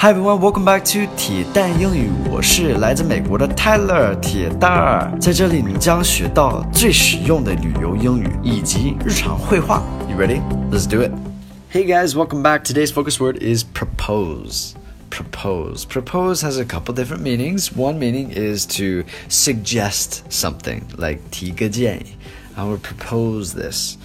Hi everyone, welcome back to 铁蛋英语。我是来自美国的 Tyler 铁蛋儿，在这里你将学到最实用的旅游英语以及日常会话。You ready? Let's do it. Hey guys, welcome back. Today's focus word is propose. Propose. Propose has a couple different meanings. One meaning is to suggest something, like 提个建议. I would propose this.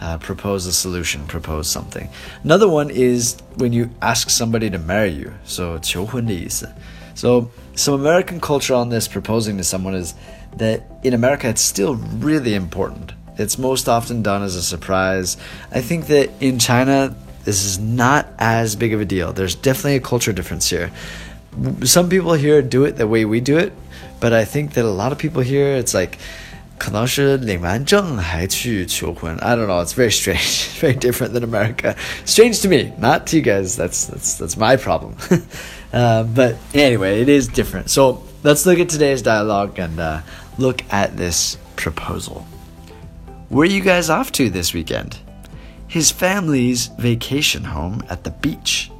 uh, propose a solution, propose something. Another one is when you ask somebody to marry you. So 求婚的意思. So some American culture on this proposing to someone is that in America it's still really important. It's most often done as a surprise. I think that in China this is not as big of a deal. There's definitely a culture difference here. Some people here do it the way we do it, but I think that a lot of people here it's like 可能是领完证还去求婚。I don't know. It's very strange. Very different than America. Strange to me, not to you guys. That's that's that's my problem. uh, but anyway, it is different. So let's look at today's dialogue and uh, look at this proposal. Where are you guys off to this weekend? His family's vacation home at the beach.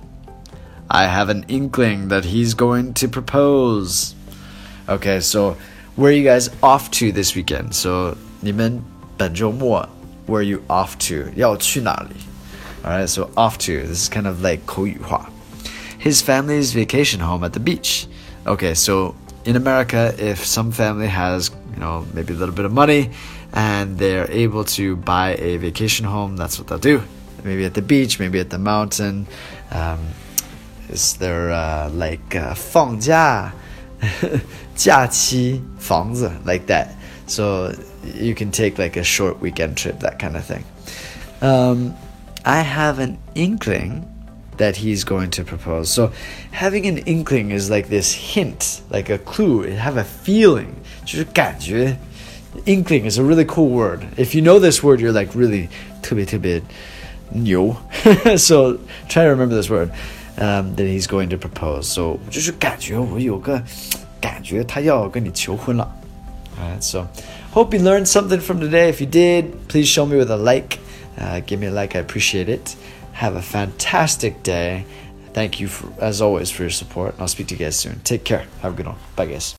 I have an inkling that he's going to propose. Okay, so where are you guys off to this weekend? So 你们本周末 where are you off to? 要去哪里? Alright, so off to. This is kind of like 口语化. His family's vacation home at the beach. Okay, so in America, if some family has, you know, maybe a little bit of money and they're able to buy a vacation home, that's what they'll do. Maybe at the beach, maybe at the mountain. Um, is there uh, like uh, 放假? 假期房子 like that. So you can take like a short weekend trip, that kind of thing. Um, I have an inkling that he's going to propose. So having an inkling is like this hint, like a clue. You have a feeling. 就是感觉. Inkling is a really cool word. If you know this word, you're like really 特别特别牛. so try to remember this word um, that he's going to propose. So 就是感觉我有个感觉他要跟你求婚了。Alright, so hope you learned something from today. If you did, please show me with a like. Uh, give me a like, I appreciate it. Have a fantastic day. Thank you, for, as always, for your support. I'll speak to you guys soon. Take care. Have a good one. Bye, guys.